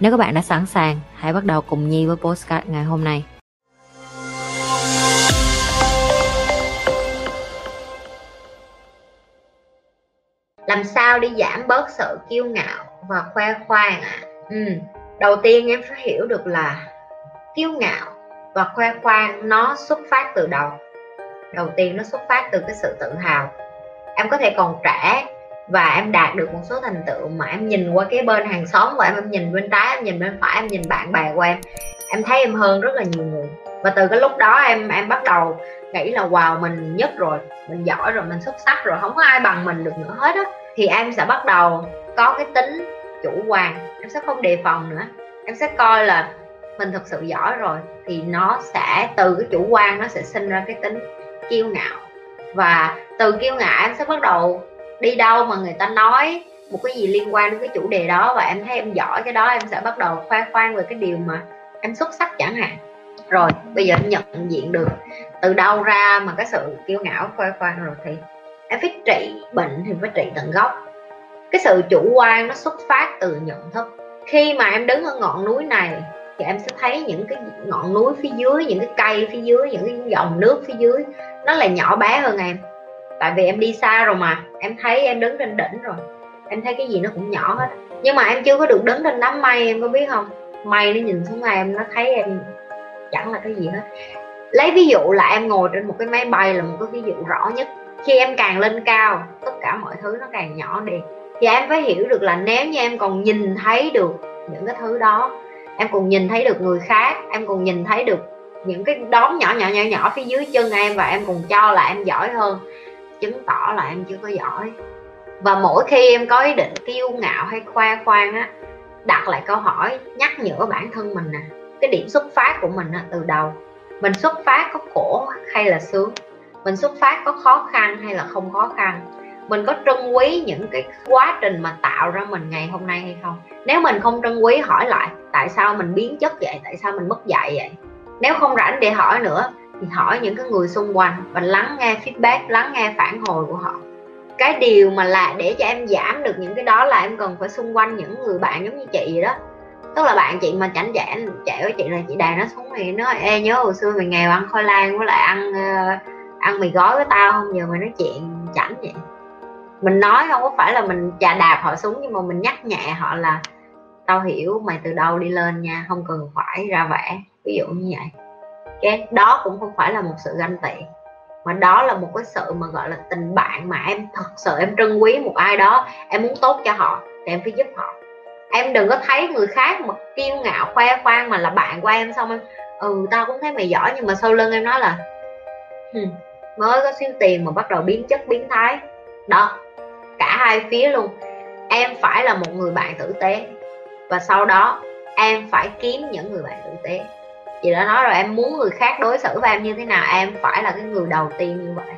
Nếu các bạn đã sẵn sàng, hãy bắt đầu cùng Nhi với postcard ngày hôm nay. làm sao đi giảm bớt sự kiêu ngạo và khoe khoang ạ à? ừ. đầu tiên em phải hiểu được là kiêu ngạo và khoe khoang nó xuất phát từ đâu đầu tiên nó xuất phát từ cái sự tự hào em có thể còn trẻ và em đạt được một số thành tựu mà em nhìn qua cái bên hàng xóm của em em nhìn bên trái, em nhìn bên phải, em nhìn bạn bè của em em thấy em hơn rất là nhiều người. Và từ cái lúc đó em em bắt đầu nghĩ là, wow, mình nhất rồi, mình giỏi rồi, mình xuất sắc rồi, không có ai bằng mình được nữa hết á. Thì em sẽ bắt đầu có cái tính chủ quan, em sẽ không đề phòng nữa. Em sẽ coi là mình thực sự giỏi rồi thì nó sẽ, từ cái chủ quan nó sẽ sinh ra cái tính kiêu ngạo. Và từ kiêu ngạo em sẽ bắt đầu đi đâu mà người ta nói một cái gì liên quan đến cái chủ đề đó và em thấy em giỏi cái đó, em sẽ bắt đầu khoe khoang về cái điều mà em xuất sắc chẳng hạn. Rồi, bây giờ em nhận diện được từ đâu ra mà cái sự kiêu ngạo, khoe khoang rồi thì em phải trị bệnh thì phải trị tận gốc. Cái sự chủ quan nó xuất phát từ nhận thức. Khi mà em đứng ở ngọn núi này thì em sẽ thấy những cái ngọn núi phía dưới, những cái cây phía dưới, những cái dòng nước phía dưới, nó là nhỏ bé hơn em tại vì em đi xa rồi mà, em thấy em đứng trên đỉnh rồi. Em thấy cái gì nó cũng nhỏ hết. Nhưng mà em chưa có được đứng trên đám mây, em có biết không? Mây nó nhìn xuống em, nó thấy em chẳng là cái gì hết. Lấy ví dụ là em ngồi trên một cái máy bay là một cái ví dụ rõ nhất. Khi em càng lên cao, tất cả mọi thứ nó càng nhỏ đi. Thì em phải hiểu được là nếu như em còn nhìn thấy được những cái thứ đó, em còn nhìn thấy được người khác, em còn nhìn thấy được những cái đốm nhỏ nhỏ nhỏ nhỏ phía dưới chân em và em còn cho là em giỏi hơn chứng tỏ là em chưa có giỏi. Và mỗi khi em có ý định kiêu ngạo hay khoe khoang á đặt lại câu hỏi nhắc nhở bản thân mình nè cái điểm xuất phát của mình á, từ đầu. Mình xuất phát có khổ hay là sướng? Mình xuất phát có khó khăn hay là không khó khăn? Mình có trân quý những cái quá trình mà tạo ra mình ngày hôm nay hay không? Nếu mình không trân quý hỏi lại tại sao mình biến chất vậy? Tại sao mình mất dạy vậy? Nếu không rảnh để hỏi nữa thì hỏi những cái người xung quanh và lắng nghe feedback, lắng nghe phản hồi của họ. Cái điều mà là để cho em giảm được những cái đó là em cần phải xung quanh những người bạn giống như chị vậy đó. Tức là bạn chị mà chảnh chảnh chạy với chị là chị đàn nó xuống thì nó ê, nhớ hồi xưa mày nghèo ăn khoai lang với lại ăn ờ, ăn mì gói với tao không? Giờ mày nói chuyện chảnh vậy. Mình nói không có phải là mình chà đạp họ xuống, nhưng mà mình nhắc nhẹ họ là, tao hiểu mày từ đâu đi lên nha, không cần phải ra vẻ. Ví dụ như vậy cái đó cũng không phải là một sự ganh tị, mà đó là một cái sự mà, gọi là, tình bạn mà em, thật sự em trân quý một ai đó, em muốn tốt cho họ thì em phải giúp họ. Em đừng có thấy người khác mà kiêu ngạo, khoe khoang mà là bạn của em xong em ừ tao cũng thấy mày giỏi nhưng mà sau lưng em nói là mới có xíu tiền mà bắt đầu biến chất, biến thái. Đó, cả hai phía luôn. Em phải là một người bạn tử tế và sau đó em phải kiếm những người bạn tử tế chị đã nói rồi, em muốn người khác đối xử với em như thế nào, em phải là cái người đầu tiên như vậy.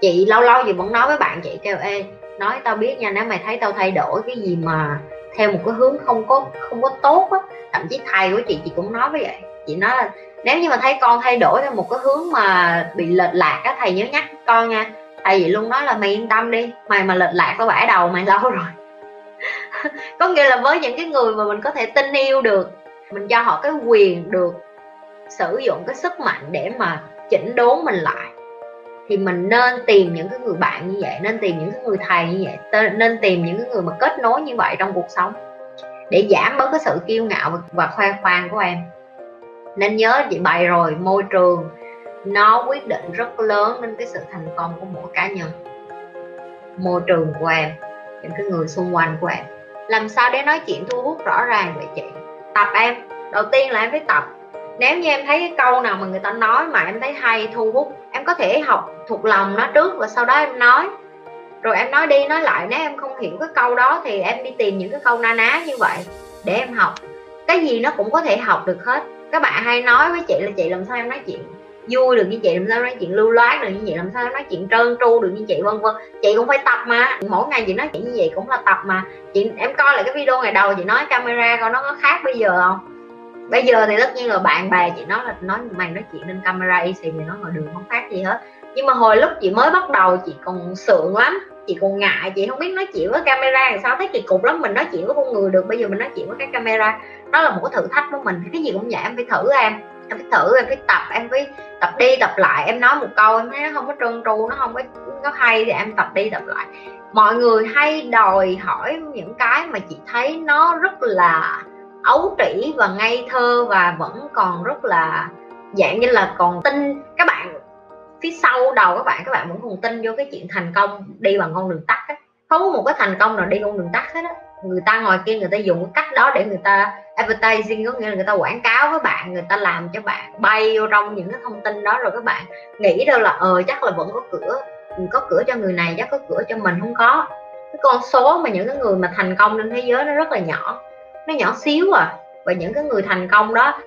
Chị lâu lâu gì vẫn nói với bạn, chị kêu, ê, nói tao biết nha, nếu mày thấy tao thay đổi cái gì mà theo một cái hướng không có không có tốt á, thậm chí thầy của chị chị cũng nói với vậy. Chị nói là, nếu như mà thấy con thay đổi theo một cái hướng mà bị lệch lạc á, thầy nhớ nhắc con nha. Thầy vậy luôn nói là, mày yên tâm đi, mày mà lệch lạc tao bẻ đầu mày lâu rồi. Có nghĩa là với những cái người mà mình có thể tin yêu được, mình cho họ cái quyền được sử dụng cái sức mạnh để mà chỉnh đốn mình lại. Thì mình nên tìm những cái người bạn như vậy, nên tìm những cái người thầy như vậy nên tìm những cái người mà kết nối như vậy trong cuộc sống để giảm bớt cái sự kiêu ngạo và khoe khoang của em. Nên nhớ chị bày rồi, môi trường nó quyết định rất lớn đến cái sự thành công của mỗi cá nhân. Môi trường của em, những cái người xung quanh của em. Làm sao để nói chuyện thu hút rõ ràng vậy chị? Tập em. Đầu tiên là em phải tập nếu như em thấy cái câu nào mà người ta nói mà em thấy hay, thu hút, em có thể học thuộc lòng nó trước và sau đó em nói. Rồi em nói đi nói lại, nếu em không hiểu cái câu đó thì em đi tìm những cái câu na ná như vậy để em học. Cái gì nó cũng có thể học được hết. Các bạn hay nói với chị là chị làm sao em nói chuyện vui được như chị, làm sao nói chuyện lưu loát được như vậy làm sao nói chuyện trơn tru được như chị, vân vân. Chị cũng phải tập mà. Mỗi ngày chị nói chuyện như vậy cũng là tập mà. Chị, em coi lại cái video ngày đầu chị nói camera coi nó có khác bây giờ không? Bây giờ thì tất nhiên là bạn bè chị nói là nói, mày nói chuyện lên camera y xì thì nó ngoài đường không khác gì hết. Nhưng mà hồi lúc chị mới bắt đầu chị còn sượng lắm, chị còn ngại, chị không biết nói chuyện với camera làm sao. Thấy kỳ cục lắm, mình nói chuyện với con người được, bây giờ mình nói chuyện với cái camera. Đó là một cái thử thách của mình. Cái gì cũng vậy, em phải thử em. Em phải thử, em phải tập, em phải tập đi, tập lại. Em nói một câu, em thấy nó không có trơn tru, nó không có, nó hay thì em tập đi, tập lại. Mọi người hay đòi hỏi những cái mà chị thấy nó rất là ấu trĩ và ngây thơ và vẫn còn rất là dạng như là còn tin. Các bạn, phía sau đầu các bạn các bạn vẫn còn tin vô cái chuyện thành công, đi bằng con đường tắt á. Không có một cái thành công nào đi con đường tắt hết á. Người ta ngoài kia người ta dùng cái cách đó để người ta advertising, có nghĩa là người ta quảng cáo với bạn, người ta làm cho bạn bay vô trong những cái thông tin đó. Rồi các bạn nghĩ đâu là ờ chắc là vẫn có cửa có cửa cho người này, chắc có cửa cho mình. Không có. Cái con số mà những cái người mà thành công trên thế giới nó rất là nhỏ nó nhỏ xíu à. Và những cái người thành công đó,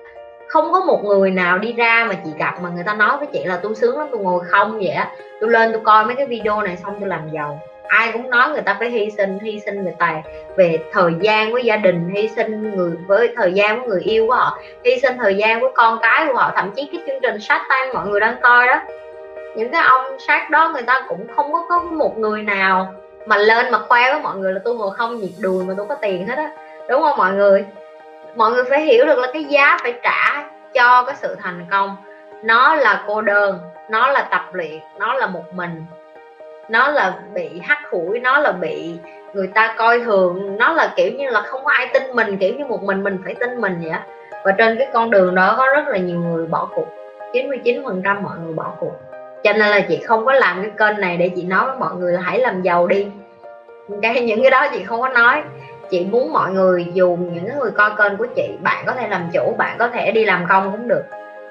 không có một người nào đi ra mà chị gặp mà người ta nói với chị là tôi sướng lắm, tôi ngồi không vậy á. Tôi lên tôi coi mấy cái video này xong tôi làm giàu. Ai cũng nói người ta phải hy sinh hy sinh về tài, về thời gian với gia đình, hy sinh người, với thời gian với người yêu của họ, hy sinh thời gian với con cái của họ. Thậm chí cái chương trình sát tan mọi người đang coi đó, những cái ông sát đó người ta cũng không có có một người nào mà lên mà khoe với mọi người là tôi ngồi không nhiệt đùi mà tôi có tiền hết á đúng không mọi người? Mọi người phải hiểu được là cái giá phải trả cho cái sự thành công. Nó là cô đơn, nó là tập luyện, nó là một mình. Nó là bị hắt hủi, nó là bị người ta coi thường. Nó là kiểu như là không có ai tin mình, kiểu như một mình mình phải tin mình vậy và trên cái con đường đó có rất là nhiều người bỏ cuộc. 99 phần trăm mọi người bỏ cuộc. Cho nên là chị không có làm cái kênh này để chị nói với mọi người là hãy làm giàu đi. Cái, những cái đó chị không có nói chị muốn mọi người dù những người coi kênh của chị. Bạn có thể làm chủ, bạn có thể đi làm công cũng được.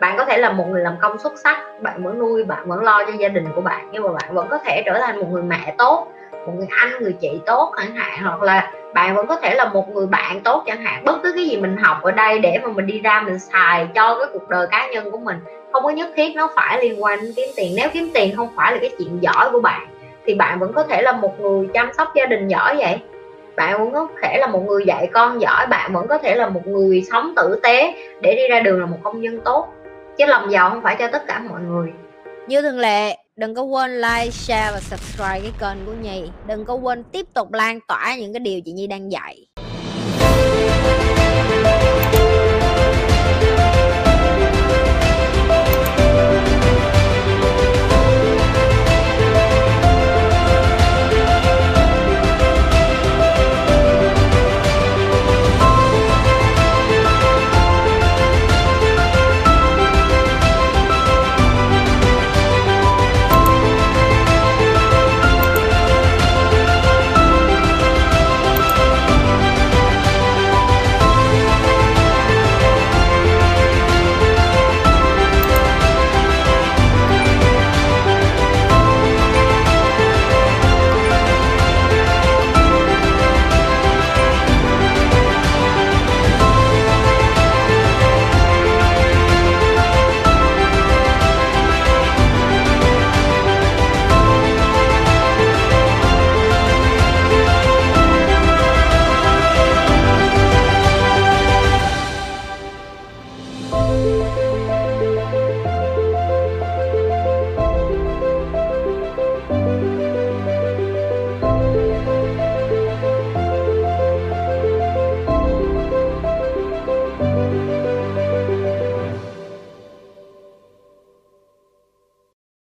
Bạn có thể là một người làm công xuất sắc, bạn vẫn nuôi, bạn vẫn lo cho gia đình của bạn, nhưng mà bạn vẫn có thể trở thành một người mẹ tốt, một người anh, người chị tốt chẳng hạn, hoặc là bạn vẫn có thể là một người bạn tốt chẳng hạn. Bất cứ cái gì mình học ở đây để mà mình đi ra mình xài cho cái cuộc đời cá nhân của mình, không có nhất thiết nó phải liên quan đến kiếm tiền. Nếu kiếm tiền không phải là cái chuyện giỏi của bạn, thì bạn vẫn có thể là một người chăm sóc gia đình giỏi vậy bạn vẫn có thể là một người dạy con giỏi, bạn vẫn có thể là một người sống tử tế để đi ra đường là một công dân tốt. Chứ lòng giàu không phải cho tất cả mọi người. Như thường lệ, đừng có quên like, share và subscribe cái kênh của nhi. Đừng có quên tiếp tục lan tỏa những cái điều chị nhi đang dạy.